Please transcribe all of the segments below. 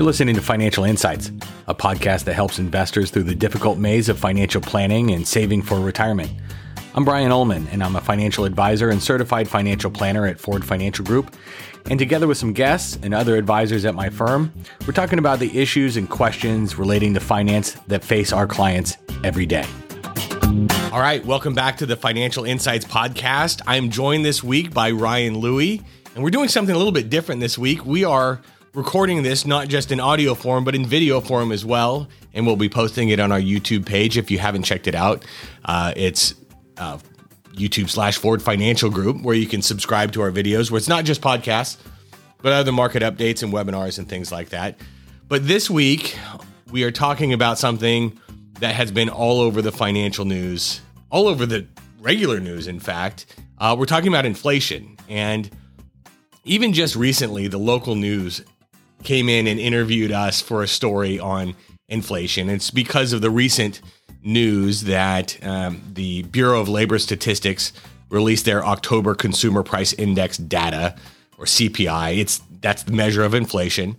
You're listening to Financial Insights, a podcast that helps investors through the difficult maze of financial planning and saving for retirement. I'm Brian Ullman, and I'm a financial advisor and certified financial planner at Ford Financial Group. And together with some guests and other advisors at my firm, we're talking about the issues and questions relating to finance that face our clients every day. All right, welcome back to the Financial Insights podcast. I'm joined this week by Ryan Louie, and we're doing something a little bit different this week. We are recording this not just in audio form, but in video form as well. And we'll be posting it on our YouTube page if you haven't checked it out. Uh, it's uh, YouTube slash Ford Financial Group, where you can subscribe to our videos, where it's not just podcasts, but other market updates and webinars and things like that. But this week, we are talking about something that has been all over the financial news, all over the regular news, in fact. Uh, we're talking about inflation. And even just recently, the local news came in and interviewed us for a story on inflation. It's because of the recent news that um, the Bureau of Labor Statistics released their October Consumer Price Index data, or CPI. It's that's the measure of inflation,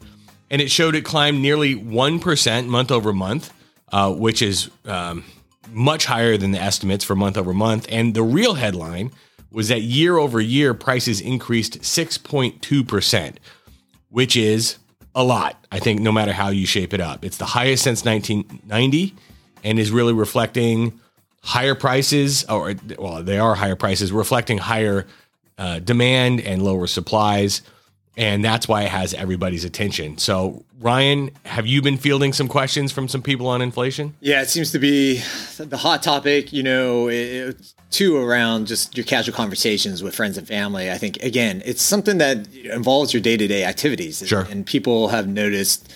and it showed it climbed nearly one percent month over month, uh, which is um, much higher than the estimates for month over month. And the real headline was that year over year prices increased six point two percent, which is a lot. I think no matter how you shape it up, it's the highest since 1990 and is really reflecting higher prices, or well, they are higher prices, reflecting higher uh, demand and lower supplies. And that's why it has everybody's attention. So, Ryan, have you been fielding some questions from some people on inflation? Yeah, it seems to be the hot topic, you know, it, too, around just your casual conversations with friends and family. I think, again, it's something that involves your day to day activities. Sure. And people have noticed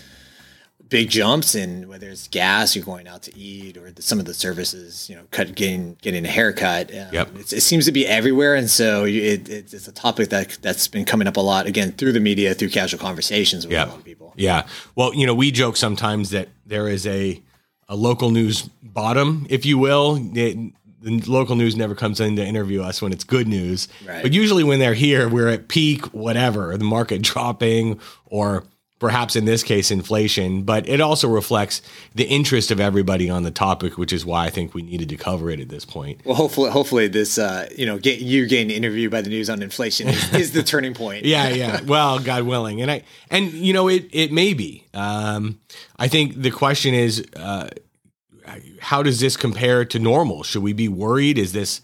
big jumps in whether it's gas, you're going out to eat, or the, some of the services, you know, cut, getting getting a haircut. Um, yep. it seems to be everywhere, and so it, it, it's a topic that that's been coming up a lot again through the media, through casual conversations with yep. a lot of people. Yeah. Well, you know, we joke sometimes that there is a a local news bottom, if you will. It, the local news never comes in to interview us when it's good news. Right. But usually when they're here, we're at peak, whatever, the market dropping or perhaps in this case inflation, but it also reflects the interest of everybody on the topic, which is why I think we needed to cover it at this point. Well, hopefully, hopefully this, uh, you know, get you getting interviewed by the news on inflation is, is the turning point. yeah, yeah. Well, God willing, and I and you know it it may be. Um, I think the question is, uh, how does this compare to normal? Should we be worried? Is this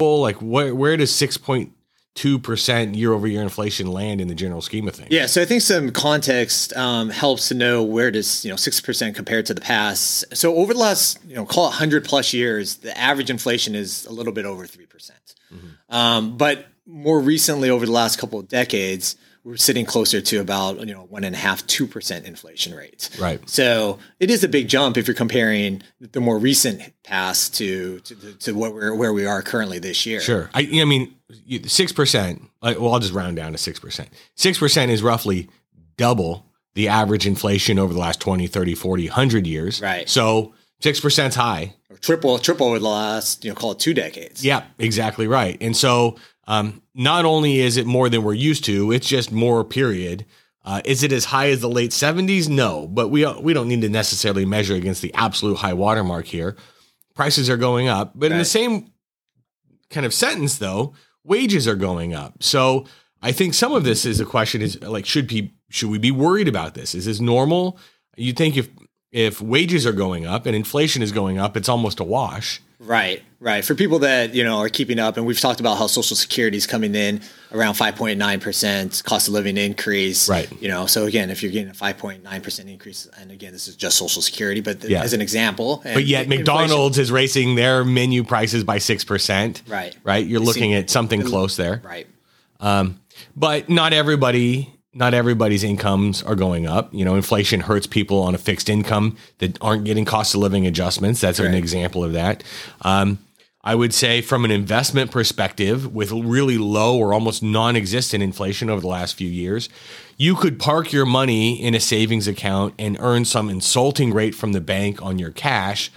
like where where does six point two percent year over year inflation land in the general scheme of things? Yeah, so I think some context um, helps to know where does you know six percent compared to the past. So over the last you know call it hundred plus years, the average inflation is a little bit over three percent. Mm-hmm. Um, but more recently, over the last couple of decades, we're sitting closer to about you know one and a half two percent inflation rate. Right. So it is a big jump if you're comparing the more recent past to to, to what we're where we are currently this year. Sure. I I mean six percent. Well, I'll just round down to six percent. Six percent is roughly double the average inflation over the last 20, 30, 40, 100 years. Right. So six percent high. Or triple triple the last you know call it two decades. Yeah, exactly right. And so um, not only is it more than we're used to, it's just more. Period. Uh, is it as high as the late 70s? No, but we we don't need to necessarily measure against the absolute high watermark here. Prices are going up, but right. in the same kind of sentence, though, wages are going up. So I think some of this is a question: is like should be should we be worried about this? Is this normal? You think if if wages are going up and inflation is going up, it's almost a wash. Right, right. For people that you know are keeping up, and we've talked about how Social Security is coming in around five point nine percent cost of living increase. Right. You know, so again, if you're getting a five point nine percent increase, and again, this is just Social Security, but th- Yeah. as an example. But yet McDonald's is raising their menu prices by six percent. Right. Right. You're looking at something close there. Right. Um, But not everybody, not everybody's incomes are going up. You know, inflation hurts people on a fixed income that aren't getting cost of living adjustments. That's an example of that. Um, I would say from an investment perspective, with really low or almost non-existent inflation over the last few years, you could park your money in a savings account and earn some insulting rate from the bank on your cash.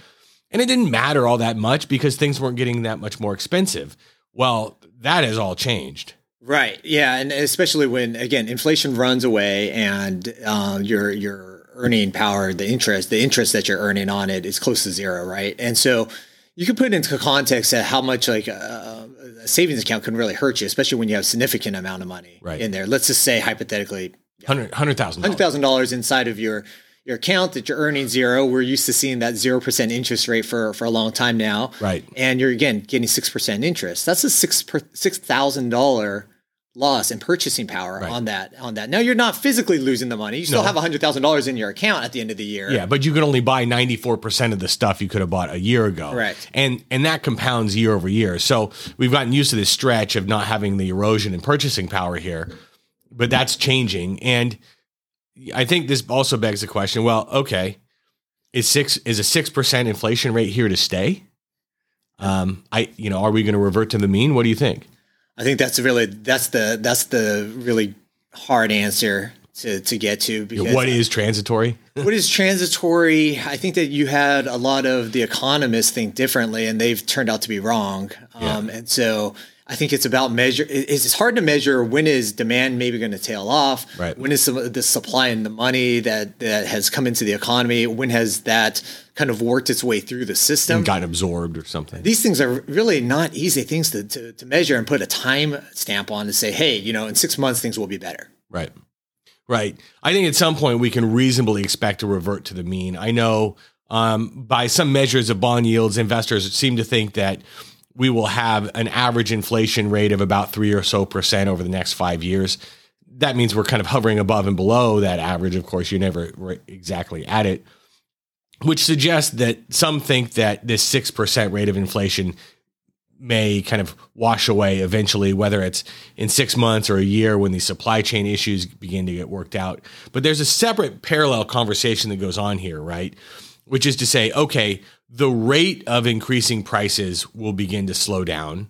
And it didn't matter all that much because things weren't getting that much more expensive. Well, that has all changed. Right. Yeah, and especially when again inflation runs away and uh, your your earning power, the interest, the interest that you're earning on it is close to zero, right? And so you can put into context at how much like a, a, savings account can really hurt you, especially when you have significant amount of money right. in there. Let's just say hypothetically, hundred hundred thousand hundred thousand dollars inside of your your account that you're earning zero. We're used to seeing that zero percent interest rate for for a long time now, right? And you're again getting six percent interest. That's a six per, six thousand dollar loss in purchasing power right. on that on that. Now you're not physically losing the money. You still no. have hundred thousand dollars in your account at the end of the year. Yeah, but you can only buy ninety four percent of the stuff you could have bought a year ago. Right. And and that compounds year over year. So we've gotten used to this stretch of not having the erosion in purchasing power here, but that's changing. And I think this also begs the question: Well, okay, is six is a six percent inflation rate here to stay? Um, I you know, are we going to revert to the mean? What do you think? I think that's really that's the that's the really hard answer to to get to. Because what is transitory? what is transitory? I think that you had a lot of the economists think differently, and they've turned out to be wrong. Yeah. Um, and so I think it's about measure. It's hard to measure when is demand maybe going to tail off. Right. When is some the supply and the money that that has come into the economy? When has that kind of worked its way through the system? And got absorbed or something. These things are really not easy things to, to, to measure and put a time stamp on to say, hey, you know, in six months things will be better. Right. Right. I think at some point we can reasonably expect to revert to the mean. I know um, by some measures of bond yields, investors seem to think that we will have an average inflation rate of about three or so percent over the next five years. That means we're kind of hovering above and below that average. Of course, you're never exactly at it, which suggests that some think that this 6% rate of inflation may kind of wash away eventually, whether it's in six months or a year when the supply chain issues begin to get worked out. But there's a separate parallel conversation that goes on here, right? Which is to say, okay, the rate of increasing prices will begin to slow down.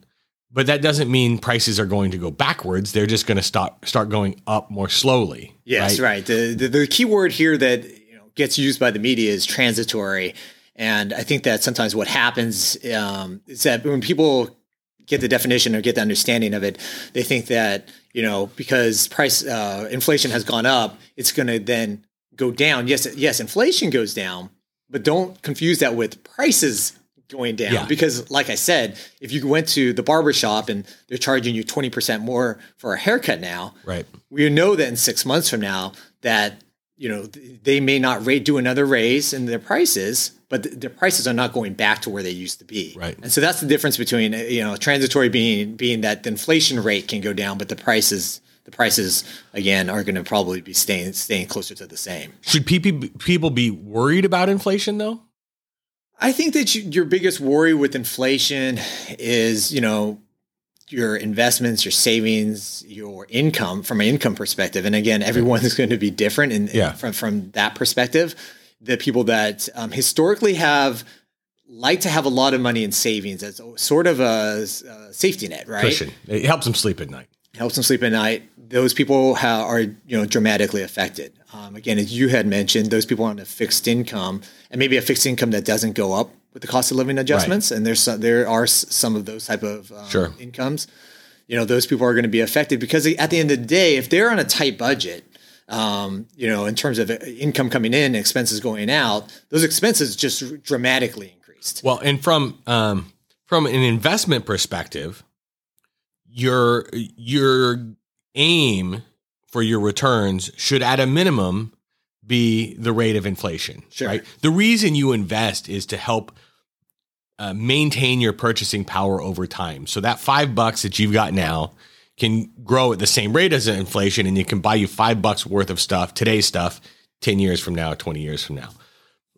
But that doesn't mean prices are going to go backwards. They're just going to start start going up more slowly. Yes, right. right. The, the, the key word here that you know, gets used by the media is transitory, and I think that sometimes what happens um, is that when people get the definition or get the understanding of it, they think that you know because price uh, inflation has gone up, it's going to then go down. Yes, yes, inflation goes down, but don't confuse that with prices going down. Yeah. because like i said if you went to the barber shop and they're charging you 20% more for a haircut now right. we know that in six months from now that you know they may not rate do another raise in their prices but the, their prices are not going back to where they used to be. Right. And so that's the difference between uh, you know transitory being being that the inflation rate can go down but the prices the prices again are going to probably be staying staying closer to the same. Should people people be worried about inflation though? I think that you, your biggest worry with inflation is you know your investments, your savings, your income from an income perspective. And again, everyone is going to be different in, yeah. from from that perspective. The people that um, historically have like to have a lot of money in savings as sort of a, a safety net, right? Cushion. It helps them sleep at night. Helps them sleep at night those people ha- are you know dramatically affected. Um, again, as you had mentioned, those people on a fixed income and maybe a fixed income that doesn't go up with the cost of living adjustments, right. and there's some, there are some of those type of um, sure. incomes. You know, those people are going to be affected because at the end of the day, if they're on a tight budget, um, you know, in terms of income coming in, expenses going out, those expenses just dramatically increased. Well, and from um, from an investment perspective, your your aim for your returns should at a minimum be the rate of inflation, sure. right? The reason you invest is to help uh, maintain your purchasing power over time. So that 5 bucks that you've got now can grow at the same rate as inflation and you can buy you 5 bucks worth of stuff, today's stuff 10 years from now, 20 years from now.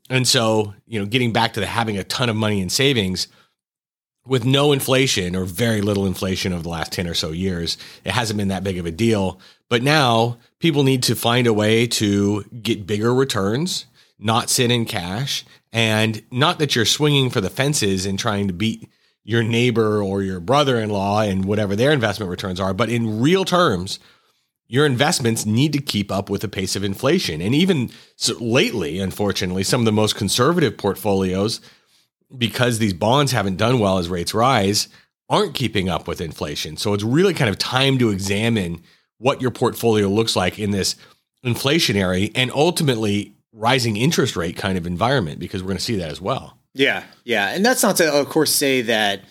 And so, you know, getting back to the having a ton of money in savings, with no inflation or very little inflation over the last 10 or so years, it hasn't been that big of a deal. But now people need to find a way to get bigger returns, not sit in cash, and not that you're swinging for the fences and trying to beat your neighbor or your brother in law and whatever their investment returns are. But in real terms, your investments need to keep up with the pace of inflation. And even lately, unfortunately, some of the most conservative portfolios because these bonds haven't done well as rates rise, aren't keeping up with inflation. So it's really kind of time to examine what your portfolio looks like in this inflationary and ultimately rising interest rate kind of environment because we're going to see that as well. Yeah, yeah, and that's not to, of course, say that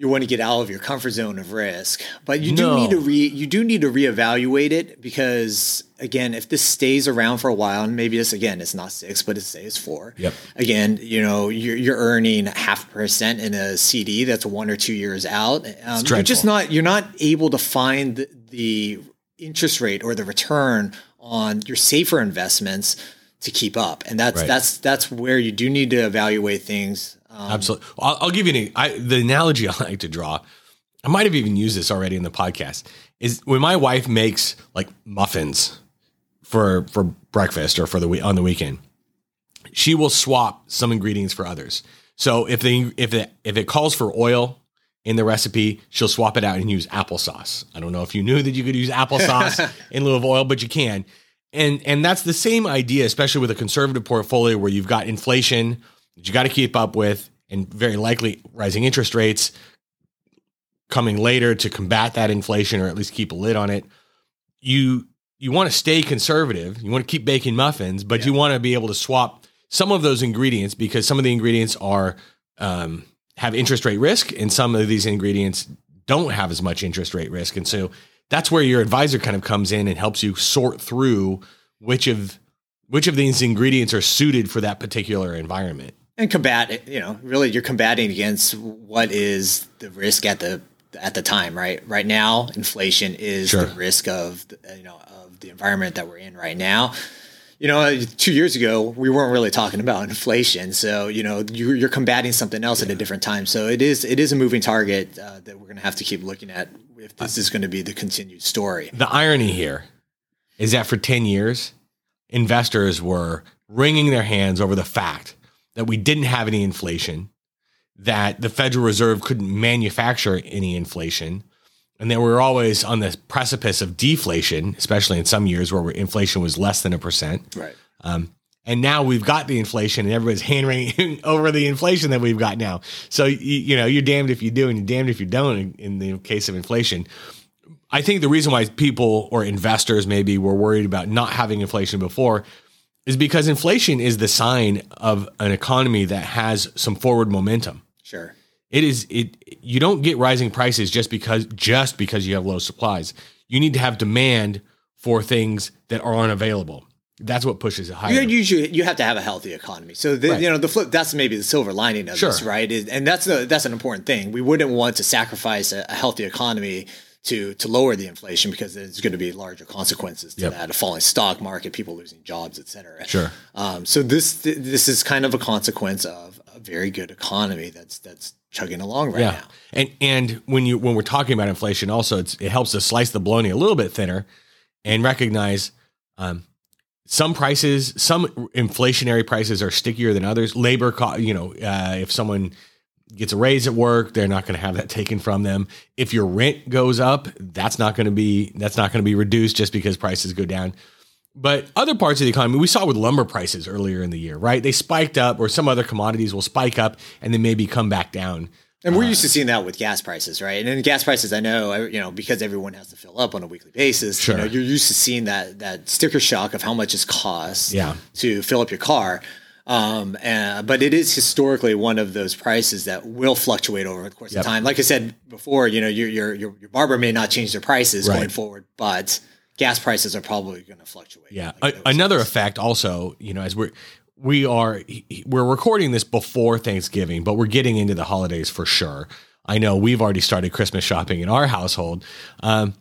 you want to get out of your comfort zone of risk, but you do No. need to re you do need to reevaluate it because again, if this stays around for a while, and maybe this again, it's not six, but it stays four. Yep. Again, you know, you're, you're earning half percent in a CD that's one or two years out. Um, you're just not you're not able to find the, the interest rate or the return on your safer investments to keep up, and that's Right. that's that's where you do need to evaluate things. Um, Absolutely. I'll, I'll give you an, I, the analogy I like to draw. I might have even used this already in the podcast. Is when my wife makes like muffins for for breakfast or for the on the weekend, she will swap some ingredients for others. So if the if it if it calls for oil in the recipe, she'll swap it out and use applesauce. I don't know if you knew that you could use applesauce in lieu of oil, but you can. And and that's the same idea, especially with a conservative portfolio where you've got inflation that you got to keep up with, and very likely rising interest rates coming later to combat that inflation or at least keep a lid on it. You you want to stay conservative. You want to keep baking muffins, but you want to be able to swap some of those ingredients because some of the ingredients are um, have interest rate risk, and some of these ingredients don't have as much interest rate risk. And so that's where your advisor kind of comes in and helps you sort through which of which of these ingredients are suited for that particular environment. And combat you know really you're combating against what is the risk at the at the time right? Right now inflation is Sure. the risk of you know of the environment that we're in right now. You know two years ago we weren't really talking about inflation. So you know you're, you're combating something else at a different time. So it is it is a moving target uh, that we're going to have to keep looking at if this is going to be the continued story. The irony here is that for 10 years, investors were wringing their hands over the fact that we didn't have any inflation, that the Federal Reserve couldn't manufacture any inflation, and that we were always on the precipice of deflation, especially in some years where inflation was less than a percent. right Um, and now we've got the inflation, and everybody's hand wringing over the inflation that we've got now. So you, you know, you're damned if you do, and you're damned if you don't. In, in the case of inflation, I think the reason why people or investors maybe were worried about not having inflation before is because inflation is the sign of an economy that has some forward momentum. sure It is it you don't get rising prices just because just because you have low supplies. You need to have demand for things that are unavailable. That's what pushes it higher. You usually you have to have a healthy economy. So the, Right. you know the flip that's maybe the silver lining of Sure. this, right? And that's the, that's an important thing. We wouldn't want to sacrifice a, a healthy economy to to lower the inflation because there's going to be larger consequences to Yep. that: a falling stock market, people losing jobs, et cetera. Sure. Um, so this this is kind of a consequence of a very good economy that's that's chugging along right yeah. now. And and when you when we're talking about inflation, also it's, it helps to slice the bologna a little bit thinner and recognize um, some prices, some inflationary prices are stickier than others. Labor, co- you know, uh, if someone gets a raise at work, they're not going to have that taken from them. If your rent goes up, that's not going to be that's not going to be reduced just because prices go down. But other parts of the economy, we saw with lumber prices earlier in the year, right? They spiked up, or some other commodities will spike up and then maybe come back down. And we're uh, used to seeing that with gas prices, right? And in gas prices, I know, you know, because everyone has to fill up on a weekly basis. Sure. You know, you're used to seeing that that sticker shock of how much it costs Yeah. to fill up your car. Um, but it is historically one of those prices that will fluctuate over the course Yep. of time. Like I said before, you know, your your your, your barber may not change their prices Right. going forward, but gas prices are probably going to fluctuate. Yeah. like A- another effect also, you know, as we're we are we're recording this before Thanksgiving, but we're getting into the holidays for sure. I know we've already started Christmas shopping in our household. Um,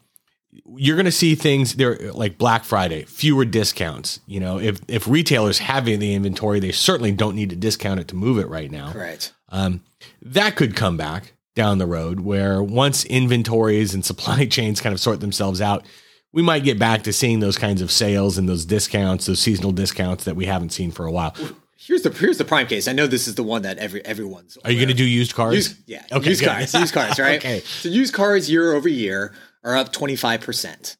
you're going to see things there like Black Friday, fewer discounts. You know, if if retailers have the inventory, they certainly don't need to discount it to move it right now. Right. Um, that could come back down the road where once inventories and supply chains kind of sort themselves out, we might get back to seeing those kinds of sales and those discounts, those seasonal discounts that we haven't seen for a while. Here's the here's the prime case. I know this is the one that every everyone's. Are you going to do used cars? Used, yeah, Okay, used good. cars, used cars, right? Okay. So used cars year over year are up twenty five percent.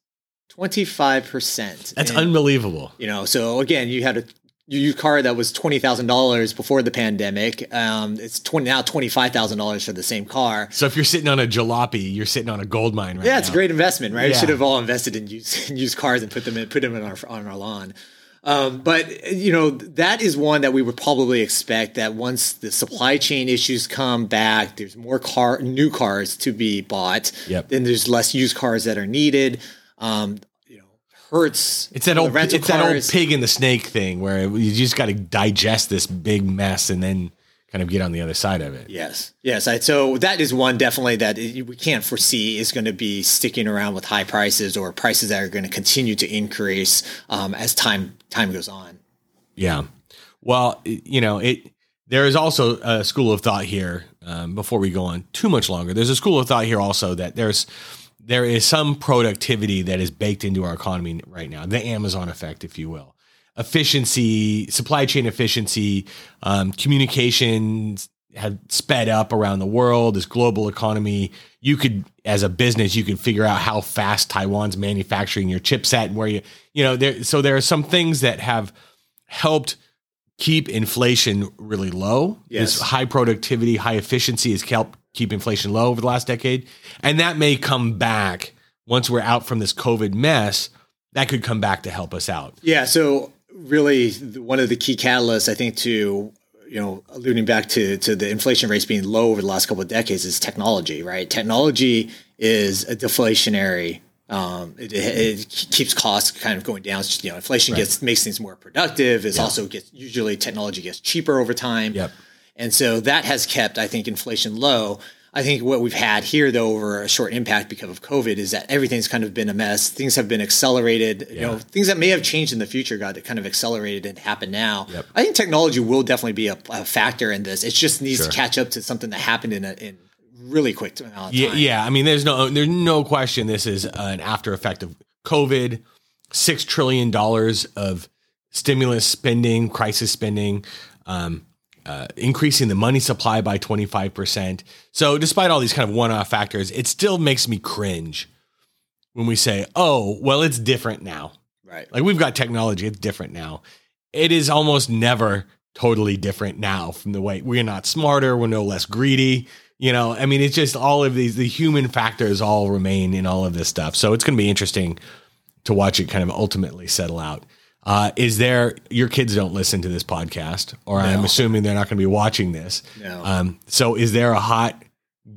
Twenty five percent. That's unbelievable. You know, so again, you had a your car that was twenty thousand dollars before the pandemic. Um, it's twenty now twenty five thousand dollars for the same car. So if you're sitting on a jalopy, you're sitting on a gold mine right Yeah, it's a great investment, right? We should have all invested in used, in used cars and put them in put them in our on our lawn. Um, but you know that is one that we would probably expect that once the supply chain issues come back, there's more car new cars to be bought. Yep. Then there's less used cars that are needed. Um, you know, hurts. It's that old it's that old pig and the snake thing where you just got to digest this big mess and then kind of get on the other side of it. Yes, yes. I, so that is one definitely that we can't foresee is going to be sticking around with high prices or prices that are going to continue to increase um, as time time goes on. Yeah. Well, you know, it there is also a school of thought here. Um, before we go on too much longer, there's a school of thought here also that there's there is some productivity that is baked into our economy right now, the Amazon effect, if you will, efficiency, supply chain efficiency, um, communications have sped up around the world. This global economy, you could, as a business, you could figure out how fast Taiwan's manufacturing your chipset and where you, you know, there. So there are some things that have helped keep inflation really low. Yes. This high productivity, high efficiency has helped keep inflation low over the last decade. And that may come back once we're out from this COVID mess. That could come back to help us out. Yeah. So really, one of the key catalysts, I think, to you know, alluding back to to the inflation rates being low over the last couple of decades is technology. Right. Technology is a deflationary. Um, it, it keeps costs kind of going down. You know, inflation gets makes things more productive. It's also gets usually technology gets cheaper over time. Yep. And so that has kept, I think, inflation low. I think what we've had here, though, over a short impact because of COVID, is that everything's kind of been a mess. Things have been accelerated. You know, things that may have changed in the future got kind of accelerated and happen now. Yep. I think technology will definitely be a, a factor in this. It just needs Sure. to catch up to something that happened in a in really quick amount Yeah, time. yeah. I mean, there's no there's no question this is an after effect of COVID. Six trillion dollars of stimulus spending, crisis spending, um, uh, increasing the money supply by 25 percent. So, despite all these kind of one-off factors, it still makes me cringe when we say, "Oh, well, it's different now." Right. Like we've got technology, it's different now. It is almost never totally different now from the way we're not smarter, we're no less greedy. You know, I mean, it's just all of these, the human factors all remain in all of this stuff. So it's going to be interesting to watch it kind of ultimately settle out. Uh, is there, your kids don't listen to this podcast, or I'm assuming they're not going to be watching this. No. Um, so is there a hot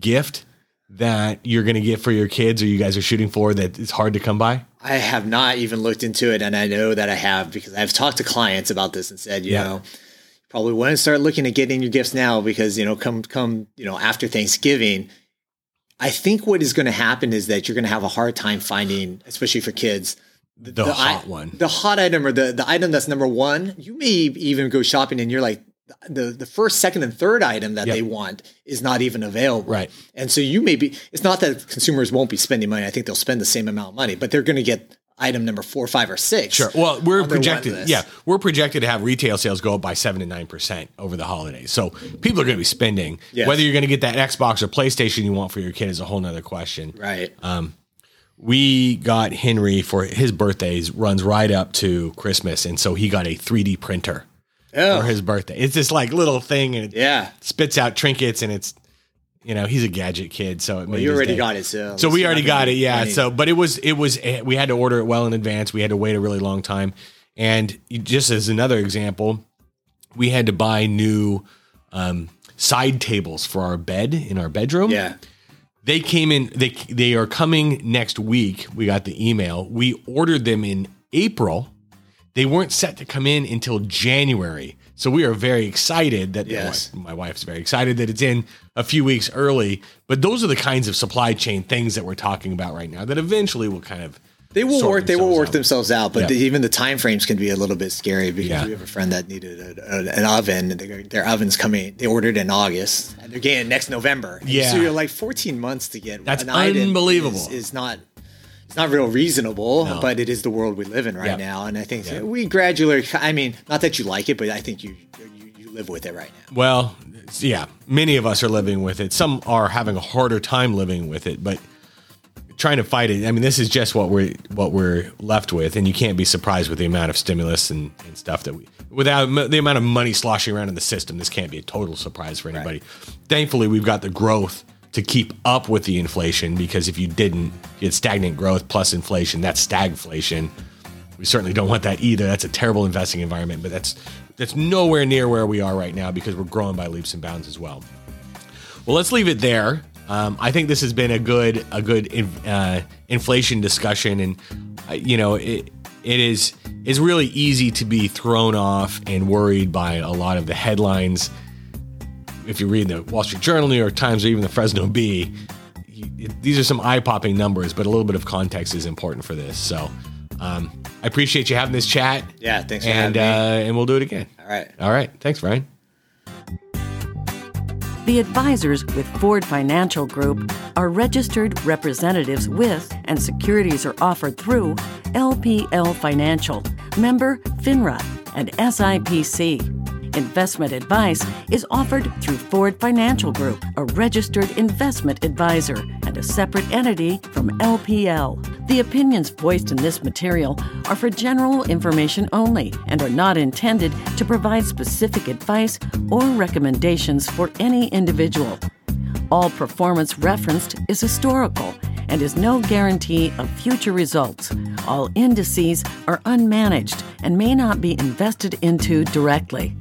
gift that you're going to get for your kids or you guys are shooting for that it's hard to come by? I have not even looked into it, and I know that I have because I've talked to clients about this and said, you Yeah. know, probably want to start looking at getting your gifts now because you know, come come you know after Thanksgiving. I think what is going to happen is that you're going to have a hard time finding, especially for kids, The, hot i- one. the hot item or the the item that's number one. You may even go shopping and you're like. The, the first, second, and third item that Yep. they want is not even available. Right. And so you may be, it's not that consumers won't be spending money. I think they'll spend the same amount of money, but they're going to get item number four, five, or six. Sure. Well, we're on their want projected. Yeah, we're projected to have retail sales go up by seven to nine percent over the holidays. So people are going to be spending. Yes. Whether you're going to get that Xbox or PlayStation you want for your kid is a whole nother question. Right. Um, We got Henry for his birthdays runs right up to Christmas, and so he got a 3D printer Oh, for his birthday. It's this like little thing, and it yeah. spits out trinkets, and it's you know he's a gadget kid, so it Well, you already day. got it. So, So we already got it, yeah. Money. So, but it was it was eh, we had to order it well in advance. We had to wait a really long time, and just as another example, we had to buy new um, side tables for our bed in our bedroom. yeah. They came in. They they are coming next week. We got the email. We ordered them in April. They weren't set to come in until January. So we are very excited that Yes. my wife's very excited that it's in a few weeks early. But those are the kinds of supply chain things that we're talking about right now that eventually will kind of They will work. They will themselves work out. themselves out, but Yeah. the, even the time frames can be a little bit scary because Yeah. we have a friend that needed a, a, an oven. And their, their oven's coming. They ordered in August, and they're getting it next November. Yeah. so you're like 14 months to get. That's unbelievable. Is, is not. It's not real reasonable, No. but it is the world we live in right Yeah. now, and I think Yeah. we gradually. I mean, not that you like it, but I think you you, you live with it right now. Well, yeah, many of us are living with it. Some are having a harder time living with it, but trying to fight it. I mean, this is just what we're what we're left with, and you can't be surprised with the amount of stimulus and, and stuff that we without the amount of money sloshing around in the system. This can't be a total surprise for anybody. Right. Thankfully, we've got the growth to keep up with the inflation because if you didn't, you had stagnant growth plus inflation. That's stagflation. We certainly don't want that either. That's a terrible investing environment, but that's that's nowhere near where we are right now because we're growing by leaps and bounds as well. Well, let's leave it there. Um, I think this has been a good a good uh, inflation discussion, and uh, you know it it is is really easy to be thrown off and worried by a lot of the headlines. If you read the Wall Street Journal, New York Times, or even the Fresno Bee, these are some eye popping numbers, but a little bit of context is important for this. So. Um, I appreciate you having this chat. Yeah, thanks and, uh, and we'll do it again. All right. All right. Thanks, Brian. The advisors with Ford Financial Group are registered representatives with and securities are offered through LPL Financial, member FINRA, and SIPC. Investment advice is offered through Ford Financial Group, a registered investment advisor and a separate entity from LPL. The opinions voiced in this material are for general information only and are not intended to provide specific advice or recommendations for any individual. All performance referenced is historical and is no guarantee of future results. All indices are unmanaged and may not be invested into directly.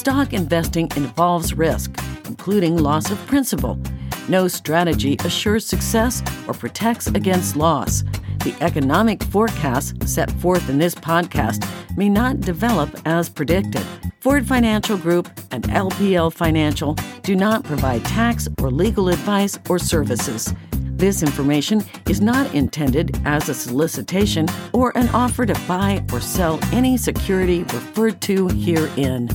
Stock investing involves risk, including loss of principal. No strategy assures success or protects against loss. The economic forecasts set forth in this podcast may not develop as predicted. Ford Financial Group and LPL Financial do not provide tax or legal advice or services. This information is not intended as a solicitation or an offer to buy or sell any security referred to herein.